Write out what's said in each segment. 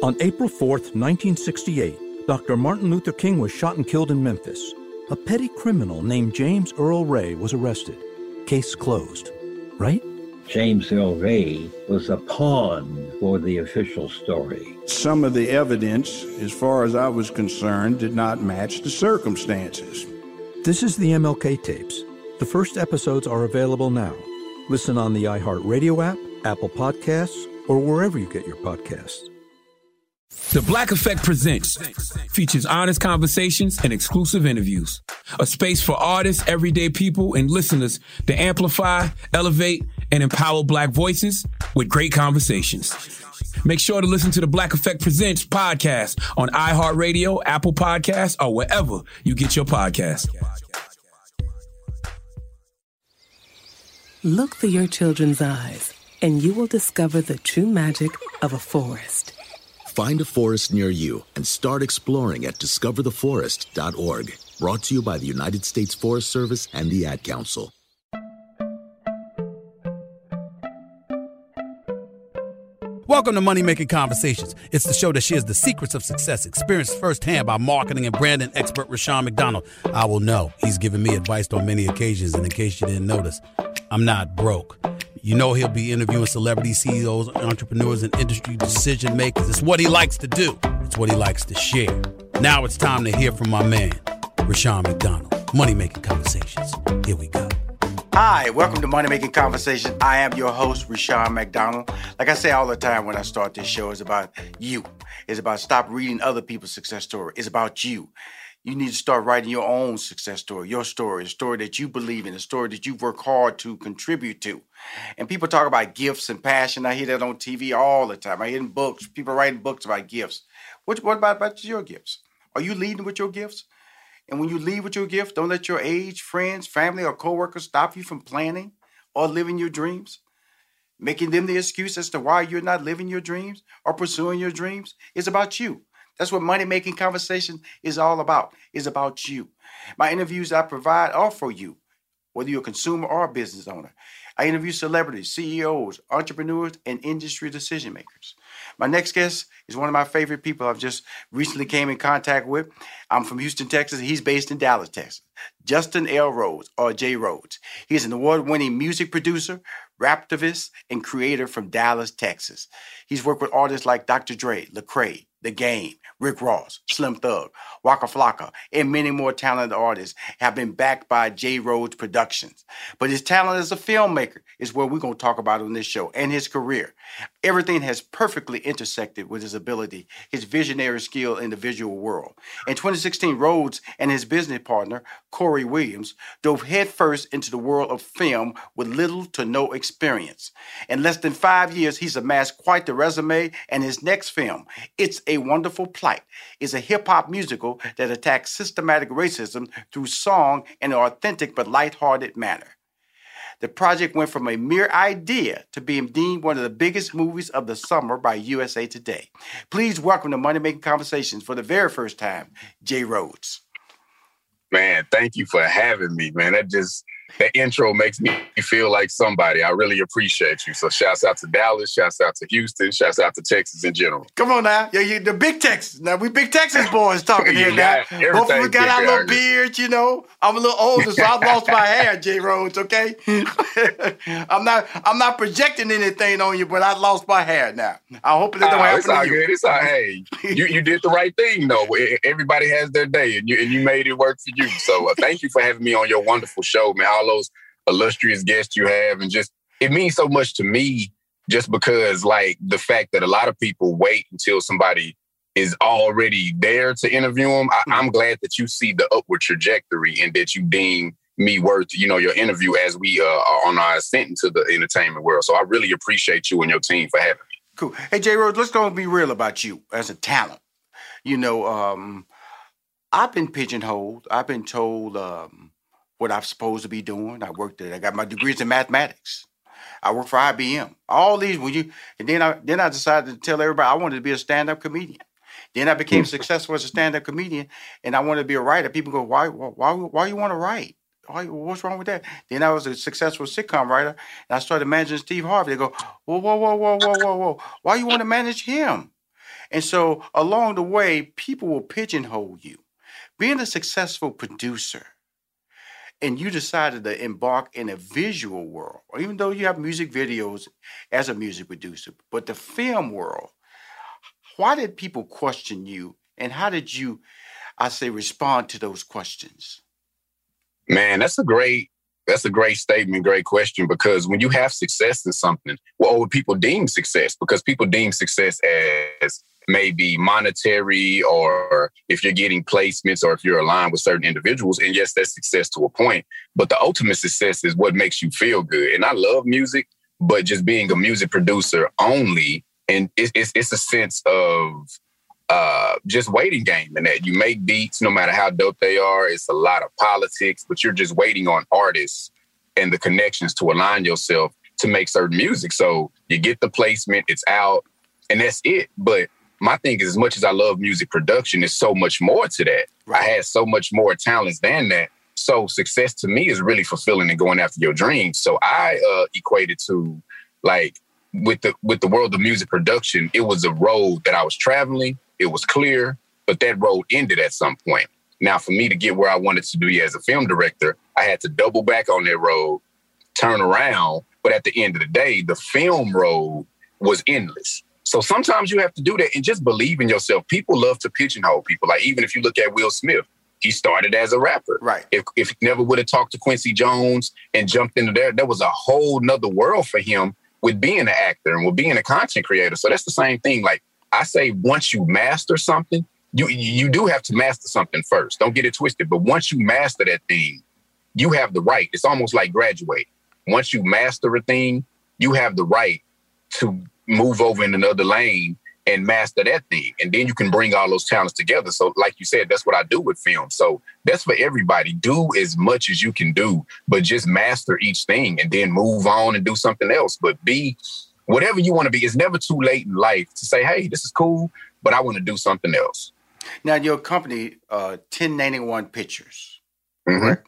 On April 4th, 1968, Dr. Martin Luther King was shot and killed in Memphis. A petty criminal named James Earl Ray was arrested. Case closed. Right? James Earl Ray was a pawn for the official story. Some of the evidence, as far as I was concerned, did not match the circumstances. This is the MLK tapes. The first episodes are available now. Listen on the iHeartRadio app, Apple Podcasts, or wherever you get your podcasts. The Black Effect Presents features honest conversations and exclusive interviews. A space for artists, everyday people, and listeners to amplify, elevate, and empower Black voices with great conversations. Make sure to listen to the Black Effect Presents podcast on iHeartRadio, Apple Podcasts, or wherever you get your podcasts. Look through your children's eyes, and you will discover the true magic of a forest. Find a forest near you and start exploring at discovertheforest.org. Brought to you by the United States Forest Service and the Ad Council. Welcome to Money Making Conversations. It's the show that shares the secrets of success, experienced firsthand by marketing and branding expert Rushion McDonald. I will know he's given me advice on many occasions, and in case you didn't notice, I'm not broke. You know he'll be interviewing celebrity CEOs, entrepreneurs, and industry decision makers. It's what he likes to do. It's what he likes to share. Now it's time to hear from my man, Rushion McDonald. Money Making Conversations. Here we go. Hi, welcome to Money Making Conversation. I am your host, Rushion McDonald. Like I say all the time when I start this show, it's about you. It's about stop reading other people's success story. It's about you. You need to start writing your own success story, your story, a story that you believe in, a story that you've worked hard to contribute to. And people talk about gifts and passion. I hear that on TV all the time. I hear in books, people writing books about gifts. What, what about, about your gifts? Are you leading with your gifts? And when you lead with your gift, don't let your age, friends, family, or coworkers stop you from planning or living your dreams. Making them the excuse as to why you're not living your dreams or pursuing your dreams is about you. That's what money making conversation is all about. Is about you. My interviews I provide are for you, whether you're a consumer or a business owner. I interview celebrities, CEOs, entrepreneurs, and industry decision makers. My next guest is one of my favorite people I've just recently came in contact with. I'm from Houston, Texas. He's based in Dallas, Texas. Justin L. Rhodes, or J. Rhodes. He's an award-winning music producer, raptivist, and creator from Dallas, Texas. He's worked with artists like Dr. Dre, Lecrae, The Game, Rick Ross, Slim Thug, Waka Flocka, and many more talented artists have been backed by J. Rhodes Productions. But his talent as a filmmaker is what we're going to talk about on this show and his career. Everything has perfectly intersected with his ability, his visionary skill in the visual world. In 2016, Rhodes and his business partner, Corey Williams, dove headfirst into the world of film with little to no experience. In less than five years, he's amassed quite the resume, and his next film, It's a Wonderful Plight, is a hip hop musical that attacks systematic racism through song in an authentic but lighthearted manner. The project went from a mere idea to being deemed one of the biggest movies of the summer by USA Today. Please welcome to Money Making Conversations for the very first time, Jay Rhodes. Man, thank you for having me, man. That just that intro makes me feel like somebody. I really appreciate you. So shouts out to Dallas, shouts out to Houston, shouts out to Texas in general. Come on now. Yeah, you the big Texas. Now we big Texas boys talking here now. Both of us got our little beards, you know. I'm a little older, so I've lost my hair, Jay Rhodes, okay? I'm not I'm not projecting anything on you, but I lost my hair now. I hope it don't uh, happen it's all you. Good. It's all hey. you, you did the right thing though. Everybody has their day and you and you made it work for you. So uh, thank you for having me on your wonderful show, man all those illustrious guests you have, and just it means so much to me just because like the fact that a lot of people wait until somebody is already there to interview them. I, am glad that you see the upward trajectory and that you deem me worth, you know, your interview as we uh, are on our ascent into the entertainment world. So I really appreciate you and your team for having me. Cool. Hey, Jay Rhodes, let's go be real about you as a talent. You know, um, I've been pigeonholed. I've been told um, what I'm supposed to be doing. I worked at, I got my degrees in mathematics. I worked for IBM. All these when you and then I then I decided to tell everybody I wanted to be a stand-up comedian. Then I became hmm. successful as a stand-up comedian and I wanted to be a writer. People go, why why why you want to write? Why, what's wrong with that? Then I was a successful sitcom writer and I started managing Steve Harvey. They go, whoa, whoa, whoa, whoa, whoa, whoa, whoa. Why you want to manage him? And so along the way, people will pigeonhole you. Being a successful producer, and you decided to embark in a visual world, or even though you have music videos as a music producer, but the film world, why did people question you and how did you, I say, respond to those questions? Man, that's a great that's a great statement, great question. Because when you have success in something, well, people deem success, because people deem success as maybe monetary or if you're getting placements or if you're aligned with certain individuals. And yes, that's success to a point. But the ultimate success is what makes you feel good. And I love music, but just being a music producer only, and it's, it's, it's a sense of uh, just waiting game and that you make beats no matter how dope they are. It's a lot of politics, but you're just waiting on artists and the connections to align yourself to make certain music. So you get the placement, it's out, and that's it. But my thing is as much as I love music production, there's so much more to that. Right. I had so much more talents than that. So success to me is really fulfilling and going after your dreams. So I uh, equated to like with the with the world of music production, it was a road that I was traveling. It was clear, but that road ended at some point. Now, for me to get where I wanted to be as a film director, I had to double back on that road, turn around. But at the end of the day, the film road was endless. So sometimes you have to do that and just believe in yourself. People love to pigeonhole people. Like even if you look at Will Smith, he started as a rapper. Right. If if he never would have talked to Quincy Jones and jumped into there, there was a whole nother world for him with being an actor and with being a content creator. So that's the same thing. Like I say, once you master something, you you do have to master something first. Don't get it twisted. But once you master that thing, you have the right. It's almost like graduate. Once you master a thing, you have the right to move over in another lane and master that thing. And then you can bring all those talents together. So, like you said, that's what I do with film. So, that's for everybody. Do as much as you can do, but just master each thing and then move on and do something else. But be whatever you want to be. It's never too late in life to say, hey, this is cool, but I want to do something else. Now, your company, uh, 1091 Pictures, mm-hmm.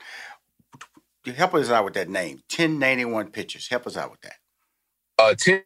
Help us out with that name, 1091 Pictures. Help us out with that. Uh, 10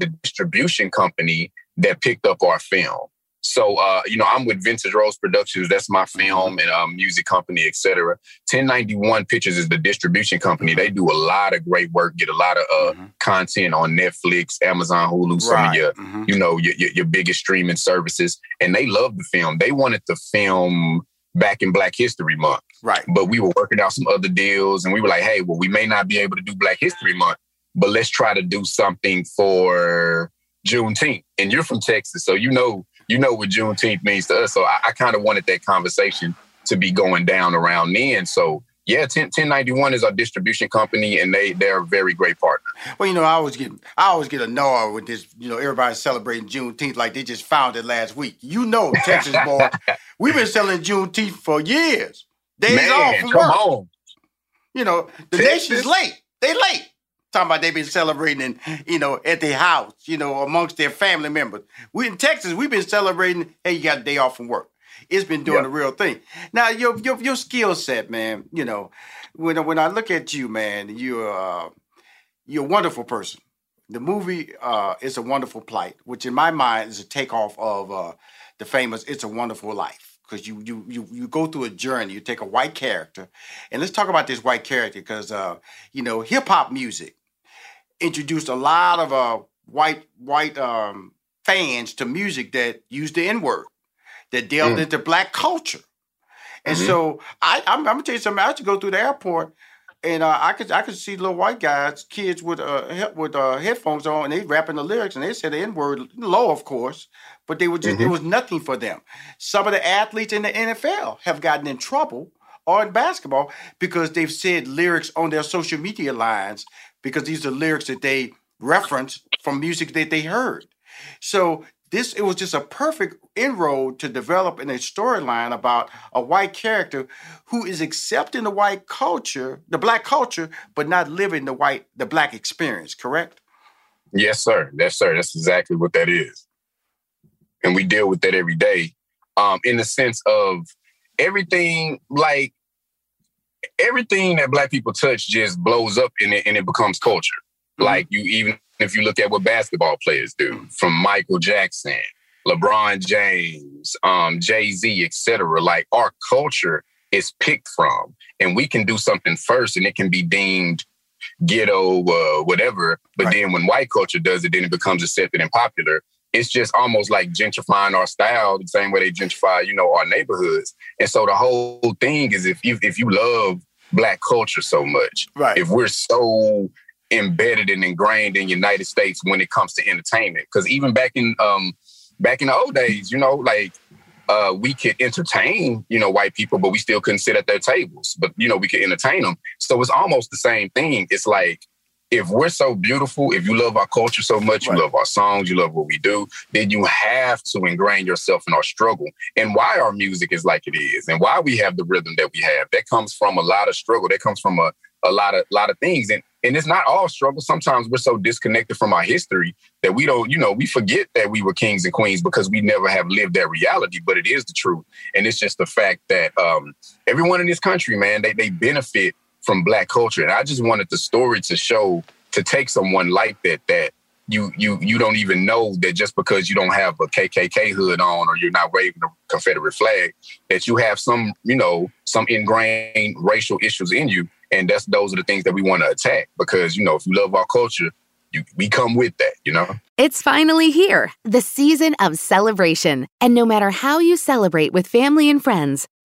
the distribution company that picked up our film. So, uh, you know, I'm with Vintage Rhodes Productions. That's my mm-hmm. film and um, music company, etc. 1091 Pictures is the distribution company. They do a lot of great work, get a lot of uh, mm-hmm. content on Netflix, Amazon, Hulu, some right. of your, mm-hmm. you know, your, your, your biggest streaming services. And they love the film. They wanted the film back in Black History Month. Right. But we were working out some other deals and we were like, hey, well, we may not be able to do Black History Month, but let's try to do something for Juneteenth. And you're from Texas, so you know you know what Juneteenth means to us. So I, I kind of wanted that conversation to be going down around then. So yeah, 10, 1091 is our distribution company, and they they're a very great partner. Well, you know, I always get I always get annoyed with this. You know, everybody's celebrating Juneteenth like they just found it last week. You know, Texas boy, we've been selling Juneteenth for years. Days Man, off from come work. on. You know, the Texas? nation's late. They late. Talking about they've been celebrating, in, you know, at their house, you know, amongst their family members. We in Texas, we've been celebrating. Hey, you got a day off from work. It's been doing Yeah. the real thing. Now, your your your skill set, man. You know, when when I look at you, man, you're uh, you're a wonderful person. The movie uh, is a wonderful plight, which in my mind is a takeoff of uh, the famous "It's a Wonderful Life." Because you you you you go through a journey. You take a white character, and let's talk about this white character because uh, you know hip hop music introduced a lot of uh, white white um, fans to music that used the N word, that delved Mm. into black culture. And Mhm. so I, I'm, I'm gonna tell you something. I used to go through the airport, and uh, I could I could see little white guys, kids with uh with uh, headphones on, and they rapping the lyrics, and they said the N word low, of course, but they were just it Mhm. was nothing for them. Some of the athletes in the NFL have gotten in trouble or in basketball because they've said lyrics on their social media lines because these are lyrics that they reference from music that they heard. So this it was just a perfect inroad to develop in a storyline about a white character who is accepting the white culture, the black culture, but not living the white, the black experience. Correct? Yes, sir. Yes, sir. That's exactly what that is. And we deal with that every day. Um, in the sense of everything, like everything that black people touch just blows up and it and it becomes culture. Like you even if you look at what basketball players do, from Michael Jackson, LeBron James, um, Jay-Z, etc. Like our culture is picked from. And we can do something first and it can be deemed ghetto, uh, whatever. But then when white culture does it, then it becomes accepted and popular. It's just almost like gentrifying our style, the same way they gentrify, you know, our neighborhoods. And so the whole thing is if you if you love black culture so much, right? If we're so embedded and ingrained in United States when it comes to entertainment, because even back in um back in the old days, you know, like uh, we could entertain, you know, white people, but we still couldn't sit at their tables. But you know, we could entertain them. So it's almost the same thing. It's like if we're so beautiful, if you love our culture so much, you love our songs, you love what we do, then you have to ingrain yourself in our struggle and why our music is like it is, and why we have the rhythm that we have. That comes from a lot of struggle. That comes from a a lot of lot of things, and and it's not all struggle. Sometimes we're so disconnected from our history that we don't, you know, we forget that we were kings and queens because we never have lived that reality. But it is the truth, and it's just the fact that um, everyone in this country, man, they they benefit from black culture, and I just wanted the story to show to take someone like that that you you you don't even know that just because you don't have a KKK hood on or you're not waving a Confederate flag that you have some you know some ingrained racial issues in you. And that's those are the things that we want to attack because you know if you love our culture you we come with that you know? It's finally here, the season of celebration. And no matter how you celebrate with family and friends,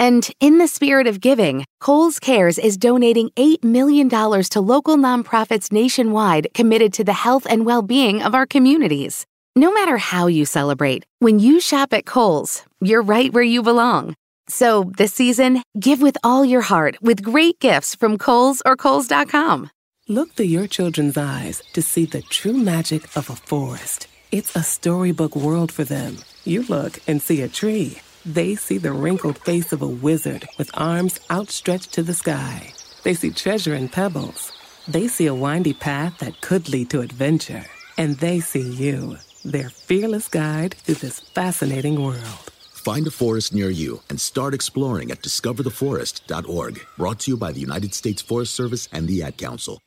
And in the spirit of giving, Kohl's Cares is donating $8 million to local nonprofits nationwide committed to the health and well being of our communities. No matter how you celebrate, when you shop at Kohl's, you're right where you belong. So this season, give with all your heart with great gifts from Kohl's or Kohl's.com. Look through your children's eyes to see the true magic of a forest. It's a storybook world for them. You look and see a tree. They see the wrinkled face of a wizard with arms outstretched to the sky. They see treasure in pebbles. They see a windy path that could lead to adventure. And they see you, their fearless guide through this fascinating world. Find a forest near you and start exploring at discovertheforest.org. Brought to you by the United States Forest Service and the Ad Council.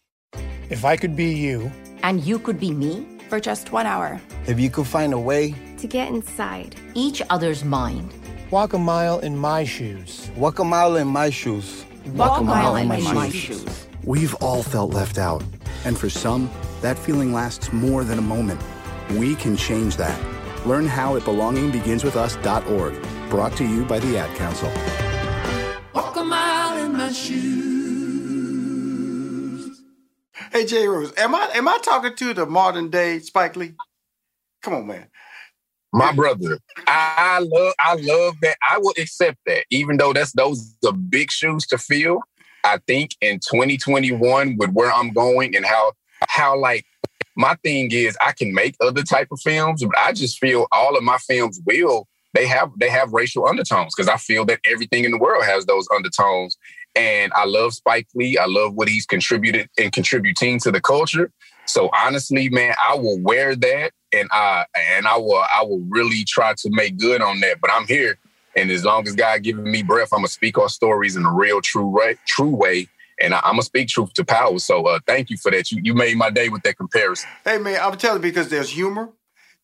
If I could be you, and you could be me for just one hour. if you could find a way, To get inside. each other's mind. Walk a mile in my shoes. Walk a mile in my shoes. Walk a mile in my shoes. We've all felt left out. And for some, that feeling lasts more than a moment. We can change that. Learn how at belongingbeginswithus.org. Brought to you by the Ad Council. Walk a mile in my shoes. Hey Jay Rhodes, am I am I talking to the modern day Spike Lee? Come on, man. My brother, I love I love that. I will accept that, even though that's those the big shoes to fill. I think in 2021, with where I'm going and how how like my thing is, I can make other type of films, but I just feel all of my films will they have they have racial undertones because I feel that everything in the world has those undertones. And I love Spike Lee. I love what he's contributed and contributing to the culture. So honestly, man, I will wear that and I and I will I will really try to make good on that. But I'm here. And as long as God giving me breath, I'm gonna speak our stories in a real true way, true way. And I, am gonna speak truth to power. So uh, thank you for that. You you made my day with that comparison. Hey man, I'm telling you because there's humor.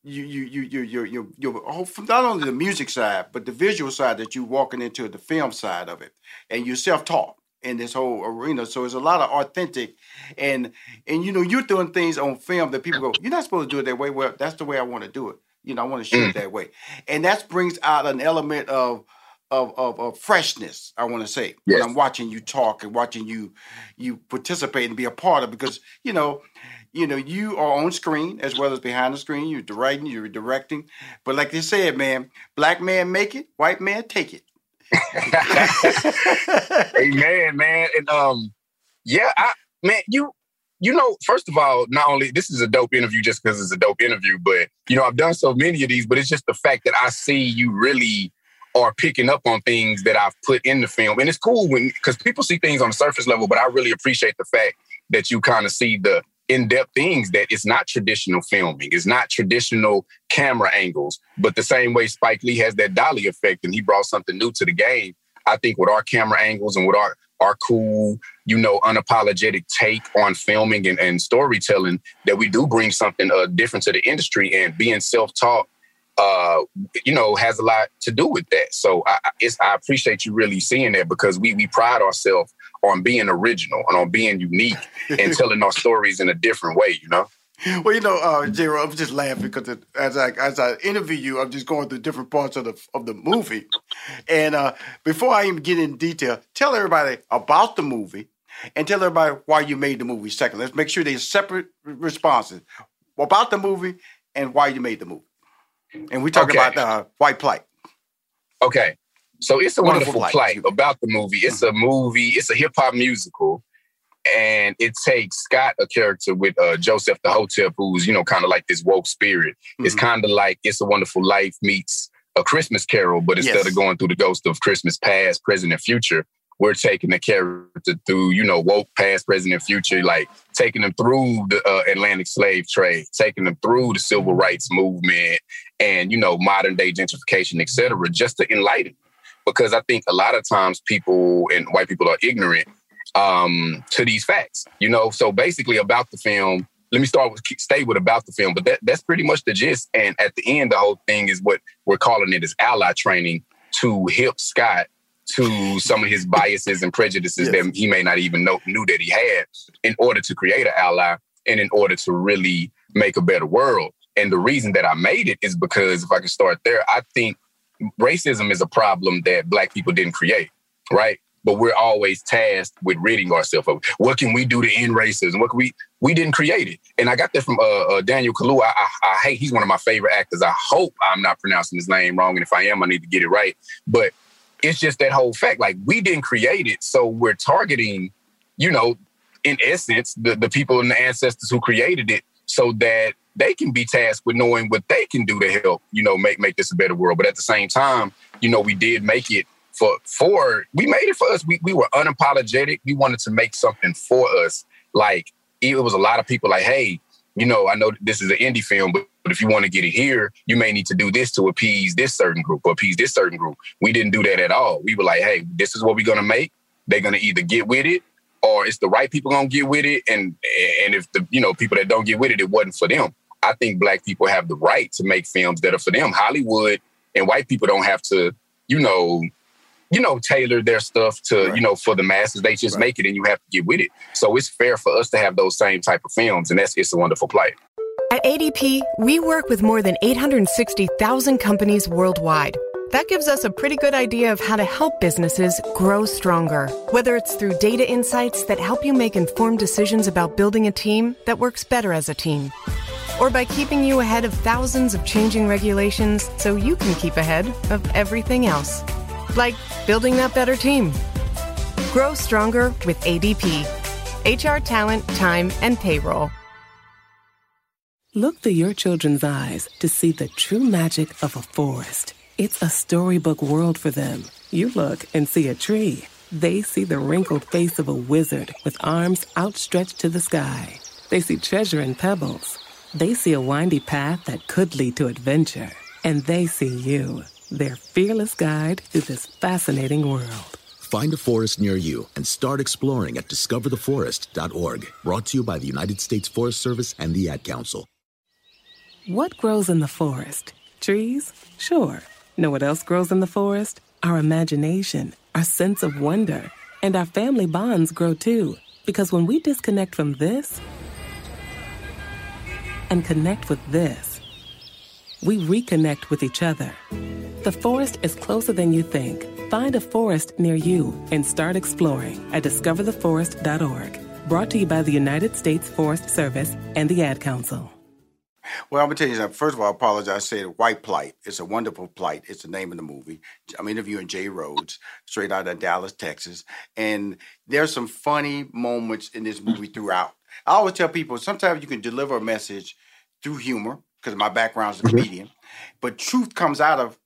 You you you you you you you not only the music side, but the visual side that you're walking into the film side of it, and you're self taught in this whole arena. So it's a lot of authentic, and and you know you're doing things on film that people go, you're not supposed to do it that way. Well, that's the way I want to do it. You know, I want to shoot mm. it that way, and that brings out an element of. Of, of, of freshness, I want to say, yes. when I'm watching you talk and watching you you participate and be a part of, because you know, you know, you are on screen as well as behind the screen. You're directing, you're directing. But like they said, man, black man make it, white man take it. Amen, man. And um, yeah, I man, you you know, first of all, not only this is a dope interview just because it's a dope interview, but you know, I've done so many of these, but it's just the fact that I see you really are picking up on things that I've put in the film. And it's cool when because people see things on the surface level, but I really appreciate the fact that you kind of see the in-depth things that it's not traditional filming, it's not traditional camera angles. But the same way Spike Lee has that dolly effect and he brought something new to the game, I think with our camera angles and with our our cool, you know, unapologetic take on filming and, and storytelling, that we do bring something uh, different to the industry and being self-taught uh, you know, has a lot to do with that. So I, I appreciate you really seeing that because we we pride ourselves on being original and on being unique and telling our stories in a different way, you know? Well, you know, uh, J. I'm just laughing because it, as I as I interview you, I'm just going through different parts of the of the movie. And uh, before I even get in detail, tell everybody about the movie and tell everybody why you made the movie. Second, let's make sure they're separate responses about the movie and why you made the movie. And we talk okay. about uh, white plight. Okay, so it's a wonderful, wonderful plight about the movie. It's mm-hmm. a movie. It's a hip hop musical, and it takes Scott, a character with uh, Joseph the Hotep, who's you know kind of like this woke spirit. Mm-hmm. It's kind of like It's a Wonderful Life meets A Christmas Carol, but instead yes. of going through the ghost of Christmas past, present, and future, we're taking the character through, you know, woke past, present, and future, like taking them through the uh, Atlantic slave trade, taking them through the civil rights movement, and you know, modern day gentrification, etc., just to enlighten because I think a lot of times people and white people are ignorant um, to these facts. You know, so basically about the film. Let me start with stay with about the film, but that, that's pretty much the gist. And at the end, the whole thing is what we're calling it is ally training to help Scott to some of his biases and prejudices yes. that he may not even know knew that he had in order to create an ally and in order to really make a better world. And the reason that I made it is because if I can start there, I think racism is a problem that black people didn't create, right? But we're always tasked with ridding ourselves of what can we do to end racism? What can we? We didn't create it, and I got that from uh, uh, Daniel Kaluuya. I, I, I hate. He's one of my favorite actors. I hope I'm not pronouncing his name wrong, and if I am, I need to get it right. But it's just that whole fact. Like we didn't create it, so we're targeting, you know, in essence, the the people and the ancestors who created it, so that they can be tasked with knowing what they can do to help, you know, make make this a better world. But at the same time, you know, we did make it for for we made it for us. We we were unapologetic. We wanted to make something for us. Like it was a lot of people like, hey, you know, I know this is an indie film, but, if you want to get it here, you may need to do this to appease this certain group or appease this certain group. We didn't do that at all. We were like, hey, this is what we're gonna make. They're gonna either get with it or it's the right people gonna get with it. And and if the you know people that don't get with it, it wasn't for them. I think black people have the right to make films that are for them. Hollywood and white people don't have to, you know, you know, tailor their stuff to, right. you know, for the masses. They just right. make it and you have to get with it. So it's fair for us to have those same type of films. And that's it's a wonderful play. At ADP, we work with more than 860,000 companies worldwide That gives us a pretty good idea of how to help businesses grow stronger. Whether it's through data insights that help you make informed decisions about building a team that works better as a team, or by keeping you ahead of thousands of changing regulations so you can keep ahead of everything else. Like building that better team. Grow stronger with ADP. HR talent, time, and payroll. Look through your children's eyes to see the true magic of a forest. It's a storybook world for them. You look and see a tree. They see the wrinkled face of a wizard with arms outstretched to the sky. They see treasure in pebbles. They see a windy path that could lead to adventure. And they see you, their fearless guide through this fascinating world. Find a forest near you and start exploring at discovertheforest.org. Brought to you by the United States Forest Service and the Ad Council. What grows in the forest? Trees? Sure. Know what else grows in the forest? Our imagination, our sense of wonder, and our family bonds grow too. Because when we disconnect from this and connect with this, we reconnect with each other. The forest is closer than you think. Find a forest near you and start exploring at discovertheforest.org. Brought to you by the United States Forest Service and the Ad Council. Well, I'm gonna tell you. First of all, I apologize. I said White Plight. It's a wonderful plight. It's the name of the movie. I'm interviewing Jay Rhodes, straight out of Dallas, Texas. And there's some funny moments in this movie throughout. I always tell people sometimes you can deliver a message through humor, because my background is a mm-hmm. comedian, but truth comes out of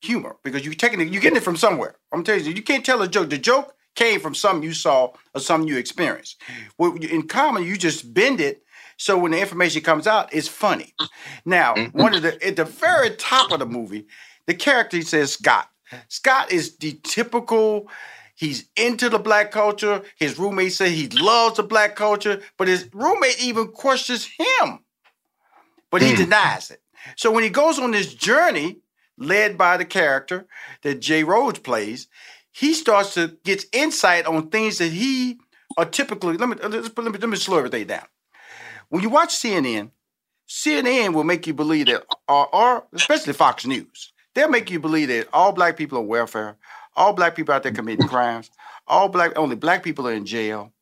humor because you're taking it, you're getting it from somewhere. I'm telling you, you can't tell a joke. The joke came from something you saw or something you experienced. Well, in common, you just bend it so when the information comes out, it's funny. Now, mm-hmm. one of the at the very top of the movie, the character says Scott. Scott is the typical. He's into the black culture. His roommate said he loves the black culture, but his roommate even questions him, but he hmm. denies it. So when he goes on this journey, led by the character that Jay Rhodes plays, he starts to get insight on things that he are typically. Let me let me let me, slow everything down. When you watch CNN, CNN will make you believe that, or, or especially Fox News, they'll make you believe that all black people are welfare, all black people out there committing crimes, all black only black people are in jail.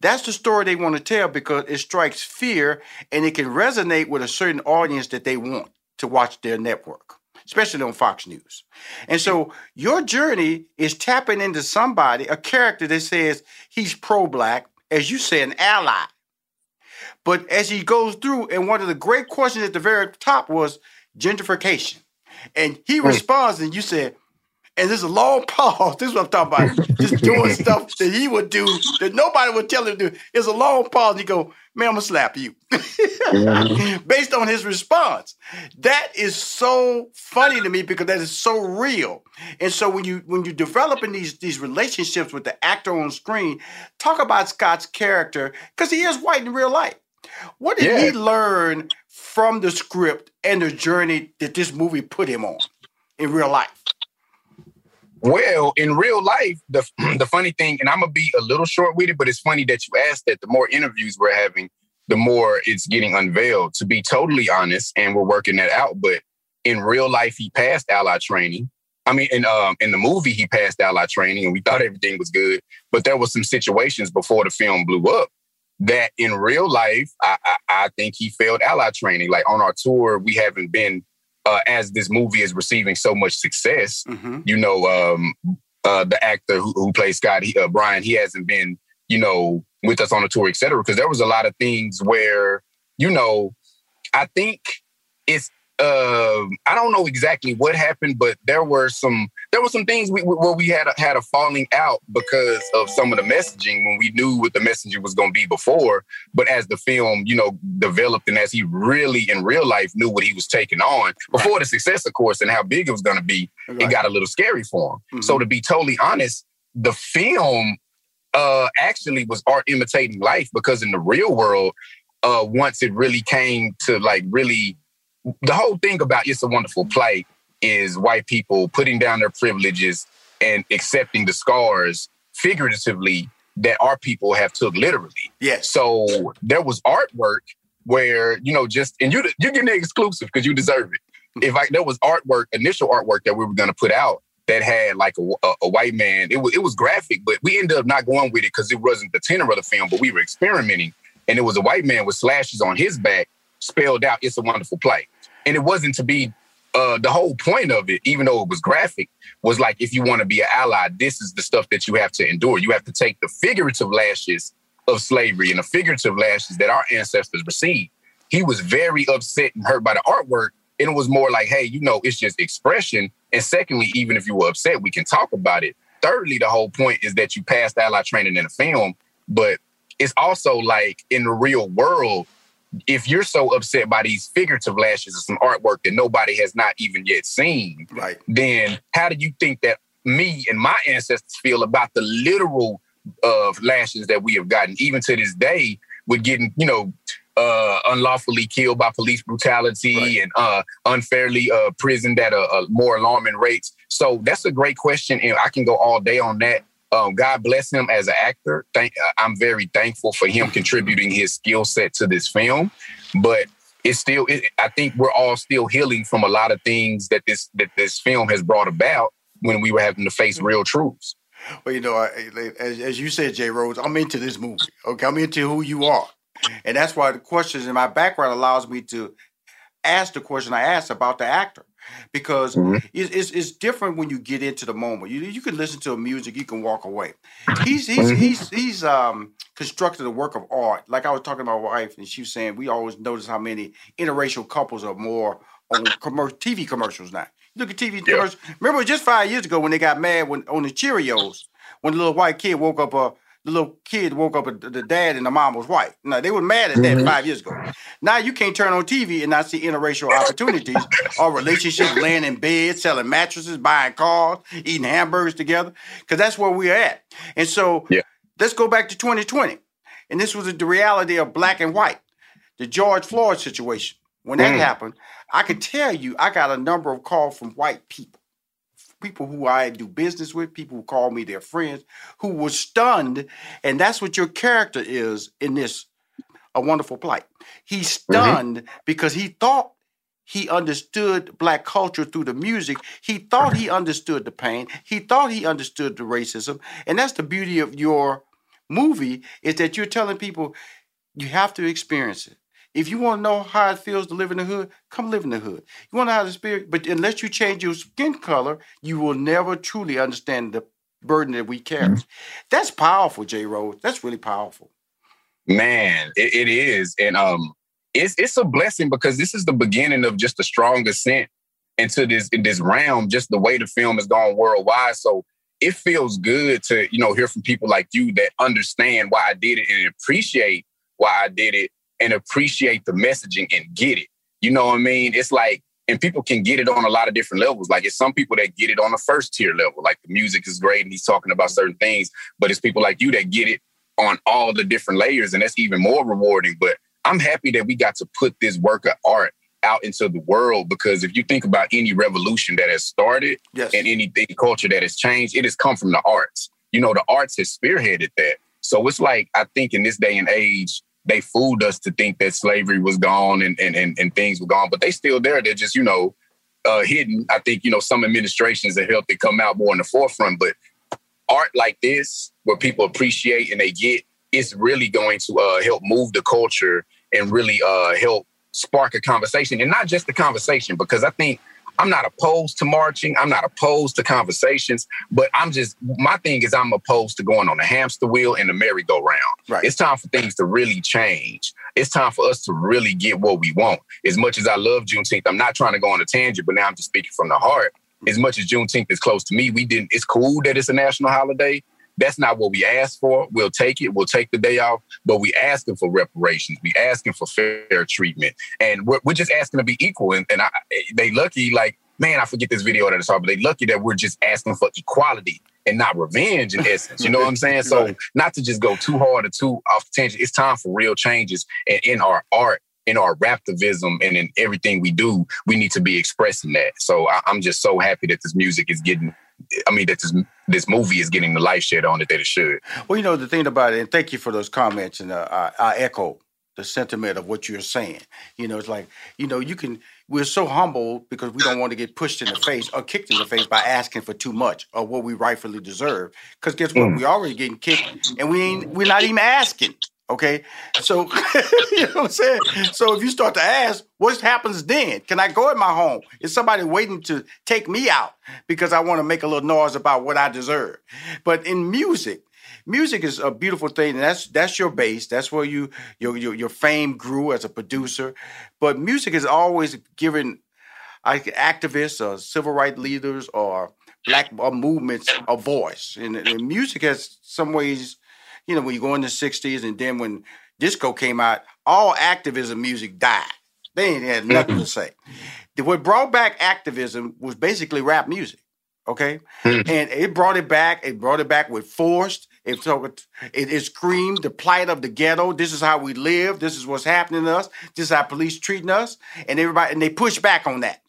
That's the story they want to tell because it strikes fear and it can resonate with a certain audience that they want to watch their network, especially on Fox News. And so your journey is tapping into somebody, a character that says he's pro-black, as you say, an ally. But as he goes through, and one of the great questions at the very top was gentrification. And he responds, and you said, and there's a long pause. This is what I'm talking about. Just doing stuff that he would do that nobody would tell him to do. It's a long pause. And you go, man, I'm gonna slap you. Based on his response. That is so funny to me because that is so real. And so when you when you're developing these these relationships with the actor on screen, talk about Scott's character, because he is white in real life. What did he learn from the script and the journey that this movie put him on in real life? Well, in real life, the the funny thing, and I'm gonna be a little short with it, but it's funny that you asked that. The more interviews we're having, the more it's getting unveiled. To be totally honest, and we're working that out. But in real life, he passed ally training. I mean, in um in the movie, he passed ally training, and we thought everything was good. But there was some situations before the film blew up that in real life, I, I, I think he failed ally training. Like on our tour, we haven't been uh, as this movie is receiving so much success, Mm-hmm. you know, um, uh, the actor who, who plays Scott, he, uh, Brian, he hasn't been, you know, with us on the tour, et cetera, because there was a lot of things where, you know, I think it's, uh, I don't know exactly what happened, but there were some, there were some things we, where we had a, had a falling out because of some of the messaging when we knew what the messaging was going to be before. But as the film, you know, developed and as he really in real life knew what he was taking on before the success, of course, and how big it was going to be, Right. it got a little scary for him. Mhm. So to be totally honest, the film uh actually was art imitating life because in the real world, uh once it really came to like really the whole thing about It's a Wonderful Plight is white people putting down their privileges and accepting the scars figuratively that our people have took literally. Yeah. So there was artwork where, you know, just and you you're getting exclusive because you deserve it. if I there was artwork, initial artwork that we were gonna put out that had like a, a, a white man. It was it was graphic, but we ended up not going with it because it wasn't the tenor of the film. But we were experimenting, and it was a white man with slashes on his back, spelled out "It's a Wonderful Plight," and it wasn't to be. Uh, the whole point of it, even though it was graphic, was like if you want to be an ally, this is the stuff that you have to endure. You have to take the figurative lashes of slavery and the figurative lashes that our ancestors received. He was very upset and hurt by the artwork. And it was more like, hey, you know, it's just expression. And secondly, even if you were upset, we can talk about it. Thirdly, the whole point is that you passed ally training in a film, but it's also like in the real world, if you're so upset by these figurative lashes of some artwork that nobody has not even yet seen, right? Then how do you think that me and my ancestors feel about the literal of uh, lashes that we have gotten, even to this day, with getting you know uh, unlawfully killed by police brutality right. and uh, unfairly uh, prisoned at a, a, more alarming rates. So that's a great question, and I can go all day on that. Um, God bless him as an actor. Thank, uh, I'm very thankful for him contributing his skill set to this film. But it's still, it, I think we're all still healing from a lot of things that this that this film has brought about when we were having to face real truths. Well, you know, as, as you said, Jay Rhodes, I'm into this movie. Okay, I'm into who you are, and that's why the questions in my background allows me to ask the question I asked about the actor because mm-hmm. it's, it's, it's, different when you get into the moment. You you can listen to a music, you can walk away. He's he's mm-hmm. he's he's um constructed a work of art. Like I was talking to my wife, and she was saying we always notice how many interracial couples are more on commercial TV commercials now. You look at TV yeah. commercials. Remember just five years ago when they got mad when on the Cheerios when the little white kid woke up uh, the little kid woke up, the dad and the mom was white. Now they were mad at that mm-hmm. five years ago. Now you can't turn on TV and not see interracial opportunities or relationships, laying in bed, selling mattresses, buying cars, eating hamburgers together, because that's where we're at. And so yeah. let's go back to 2020. And this was the reality of black and white, the George Floyd situation. When that mm. happened, I could tell you I got a number of calls from white people people who I do business with, people who call me their friends, who were stunned. And that's what your character is in this A Wonderful Plight. He's mm-hmm. stunned mm-hmm. because he thought he understood black culture through the music. He thought he understood the pain. He thought he understood the racism. And that's the beauty of your movie is that you're telling people you have to experience it. If you want to know how it feels to live in the hood, come live in the hood. You want to know how the spirit, but unless you change your skin color, you will never truly understand the burden that we carry. Mm-hmm. That's powerful, Jay Rhodes. That's really powerful. Man, it, it is, and um, it's it's a blessing because this is the beginning of just a strong ascent into this in this realm. Just the way the film has gone worldwide, so it feels good to you know hear from people like you that understand why I did it and appreciate why I did it and appreciate the messaging and get it. You know what I mean? It's like, and people can get it on a lot of different levels. Like it's some people that get it on the first tier level. Like the music is great and he's talking about certain things, but it's people like you that get it on all the different layers, and that's even more rewarding. But I'm happy that we got to put this work of art out into the world because if you think about any revolution that has started yes. and anything culture that has changed, it has come from the arts. You know, the arts has spearheaded that. So it's like I think in this day and age, they fooled us to think that slavery was gone and, and, and, and things were gone, but they still there. They're just, you know, uh, hidden. I think, you know, some administrations have helped it come out more in the forefront, but art like this, where people appreciate and they get, it's really going to uh, help move the culture and really uh, help spark a conversation. And not just the conversation, because I think I'm not opposed to marching. I'm not opposed to conversations, but I'm just my thing is I'm opposed to going on the hamster wheel and the merry-go-round. Right. It's time for things to really change. It's time for us to really get what we want. As much as I love Juneteenth, I'm not trying to go on a tangent, but now I'm just speaking from the heart. As much as Juneteenth is close to me, we didn't. It's cool that it's a national holiday, that's not what we asked for. We'll take it. We'll take the day off, but we asking for reparations. We asking for fair treatment, and we're, we're just asking to be equal. And, and I, they lucky, like man, I forget this video that I saw, but they lucky that we're just asking for equality and not revenge in essence. You know what I'm saying? So right. not to just go too hard or too off the tangent. It's time for real changes and in our art in our raptivism and in everything we do, we need to be expressing that. So I, am just so happy that this music is getting I mean, that this this movie is getting the light shed on it that it should. Well, you know the thing about it, and thank you for those comments, and uh, I, I, echo the sentiment of what you're saying. You know, it's like, you know, you can we're so humble because we don't want to get pushed in the face or kicked in the face by asking for too much or what we rightfully deserve. Because guess what? Mm. We already getting kicked and we ain't we're not even asking. Okay. So you know what I'm saying? So if you start to ask, what happens then? Can I go in my home? Is somebody waiting to take me out because I want to make a little noise about what I deserve? But in music, music is a beautiful thing, and that's that's your base. That's where you your your, your fame grew as a producer. But music is always given like activists or civil rights leaders or black or movements a voice. And, and music has some ways, you know, when you go in the '60s, and then when disco came out, all activism music died. They ain't had nothing to say. What brought back activism was basically rap music. Okay, mm. and it brought it back. It brought it back with forced. It so it, it screamed the plight of the ghetto. This is how we live. This is what's happening to us. This is how police treating us, and everybody and they push back on that.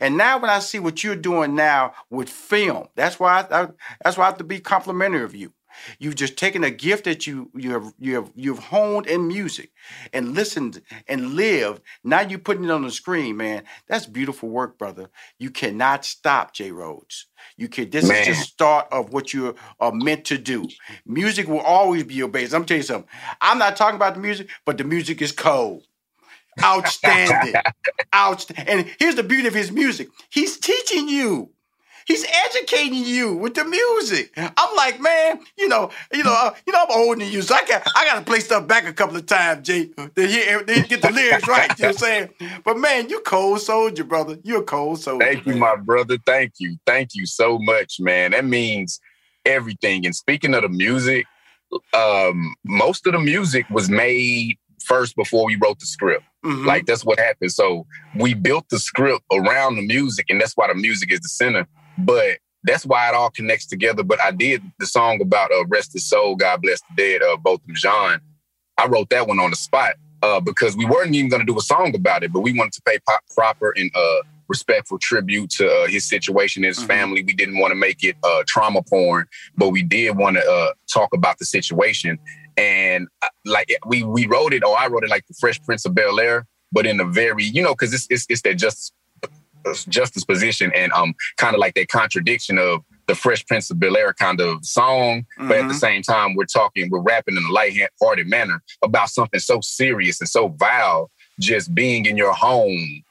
And now when I see what you're doing now with film, that's why I, I, that's why I have to be complimentary of you. You've just taken a gift that you you have you have you've honed in music and listened and lived. Now you're putting it on the screen, man. That's beautiful work, brother. You cannot stop, Jay Rhodes. You can. This Man. is the start of what you are meant to do. Music will always be your base. I'm telling you something. I'm not talking about the music, but the music is cold. Outstanding. Outstanding. And here's the beauty of his music. He's teaching you. He's educating you with the music. I'm like, man, you know, you know, uh, you know, I'm older than you, so I got, I got to play stuff back a couple of times, Jay, to hear, to get the lyrics right. You know what I'm saying? But man, you cold soldier, brother. You're a cold soldier. Thank you, my brother. Thank you. Thank you so much, man. That means everything. And speaking of the music, um, most of the music was made first before we wrote the script. Mhm. Like that's what happened. So we built the script around the music, and that's why the music is the center. But that's why it all connects together. But I did the song about uh, Rest His Soul, God Bless the Dead, uh, Botham Jean. I wrote that one on the spot uh, because we weren't even going to do a song about it, but we wanted to pay pop, proper and uh, respectful tribute to uh, his situation, and his family. We didn't want to make it uh, trauma porn, but we did want to uh, talk about the situation. And uh, like we we wrote it, or I wrote it like the Fresh Prince of Bel Air, but in a very you know because it's, it's it's that justice justice position and um kind of like that contradiction of the Fresh Prince of Bel Air kind of song, but at the Mhm. same time we're talking, we're rapping in a light-hearted manner about something so serious and so vile, just being in your home,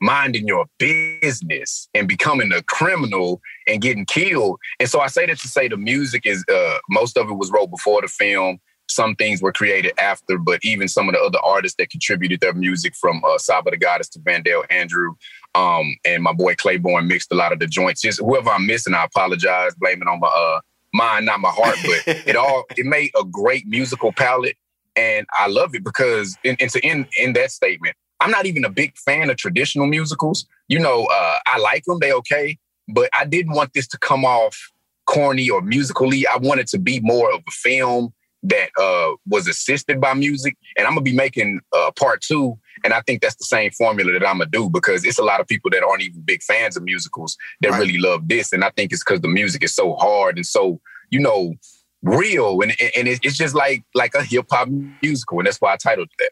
minding your business, and becoming a criminal and getting killed. And so I say that to say the music is uh most of it was wrote before the film. Some things were created after, but even some of the other artists that contributed their music from uh, Saba the Goddess to Vandale Andrew, um, and my boy Claiborne mixed a lot of the joints. Just whoever I'm missing, I apologize. Blame it on my uh, mind, not my heart. But it all it made a great musical palette, and I love it because and, and to end in that statement, I'm not even a big fan of traditional musicals. You know, uh, I like them; they okay, but I didn't want this to come off corny or musically. I wanted to be more of a film that uh, was assisted by music, and I'm gonna be making uh, part two. And I think that's the same formula that I'm gonna do because it's a lot of people that aren't even big fans of musicals that Right. really love this, and I think it's because the music is so hard and so you know real, and and it's just like like a hip hop musical, and that's why I titled it that.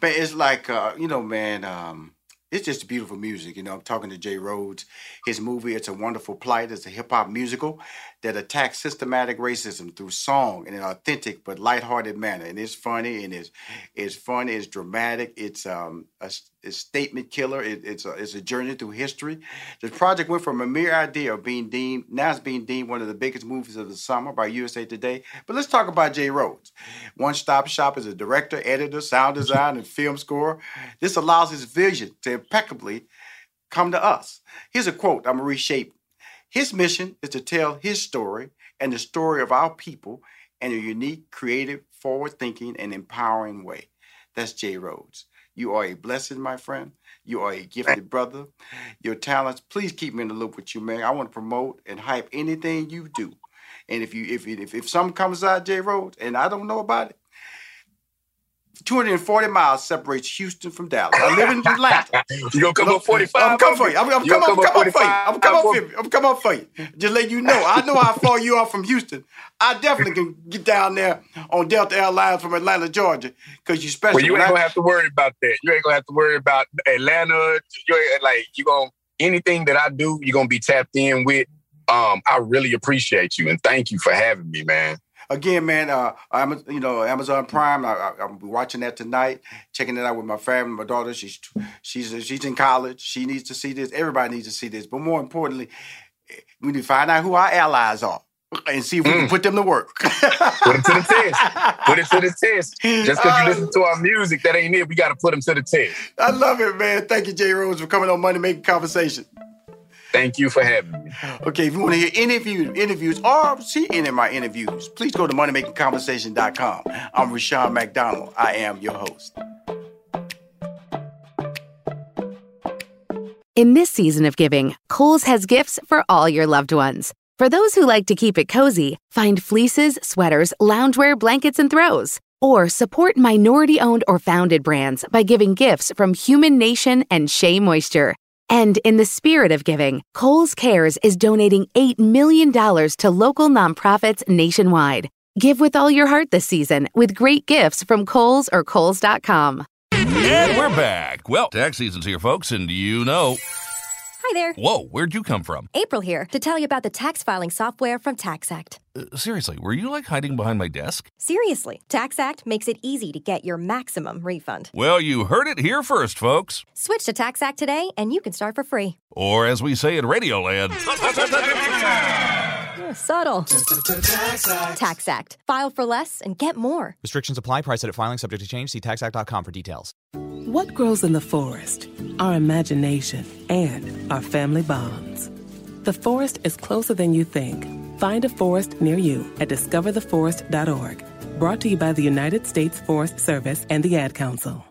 But it's like uh, you know, man, um, it's just beautiful music. You know, I'm talking to Jay Rhodes. His movie, It's a Wonderful Plight, is a hip hop musical that attacks systematic racism through song in an authentic but lighthearted manner. And it's funny and it's it's fun, it's dramatic, it's um it's statement killer, it, it's a it's a journey through history. The project went from a mere idea of being deemed now it's being deemed one of the biggest movies of the summer by USA Today. But let's talk about Jay Rhodes. One Stop Shop as a director, editor, sound design, and film score. This allows his vision to impeccably come to us. Here's a quote I'm gonna reshape. His mission is to tell his story and the story of our people in a unique, creative, forward thinking, and empowering way. That's Jay Rhodes. You are a blessing, my friend. You are a gifted brother. Your talents, please keep me in the loop with you, man. I want to promote and hype anything you do. And if you if if, if something comes out, Jay Rhodes, and I don't know about it, 240 miles separates Houston from Dallas. I live in Atlanta. you gonna come up 45? I'm coming for you. I'm, I'm You come up, come up for you. I'm coming up for you. I'm come up for you. Just let you know. I know how far you are from Houston. I definitely can get down there on Delta Airlines from Atlanta, Georgia, because you special. Well, you ain't I- gonna have to worry about that. You ain't gonna have to worry about Atlanta. You ain't like you gonna anything that I do, you're gonna be tapped in with. Um, I really appreciate you and thank you for having me, man. Again, man, uh, I'm you know Amazon Prime. I, I, I'm watching that tonight, checking it out with my family. My daughter, she's she's she's in college. She needs to see this. Everybody needs to see this. But more importantly, we need to find out who our allies are and see if we Mm. can put them to work. Put it to the test. Put it to the test. Just because you listen to our music, that ain't it. We got to put them to the test. I love it, man. Thank you, Jay Rhodes, for coming on Money Making Conversation. Thank you for having me. Okay, if you want to hear interview, interviews or see any of my interviews, please go to moneymakingconversation.com. I'm Rushion McDonald. I am your host. In this season of giving, Kohl's has gifts for all your loved ones. For those who like to keep it cozy, find fleeces, sweaters, loungewear, blankets, and throws. Or support minority owned or founded brands by giving gifts from Humanation and Shea Moisture. And in the spirit of giving, Kohl's Cares is donating $8 million to local nonprofits nationwide. Give with all your heart this season with great gifts from Kohl's or Kohl's.com. And we're back. Well, tax season's here, folks, and you know. Hi there. Whoa, where'd you come from? April here to tell you about the tax filing software from TaxAct. Uh, seriously, were you like hiding behind my desk? Seriously, TaxAct makes it easy to get your maximum refund. Well, you heard it here first, folks. Switch to TaxAct today and you can start for free. Or as we say in Radioland, Subtle. TaxAct. File for less and get more. Restrictions apply. Price at filing subject to change. See taxact.com for details. What grows in the forest? Our imagination and our family bonds. The forest is closer than you think. Find a forest near you at discovertheforest.org. Brought to you by the United States Forest Service and the Ad Council.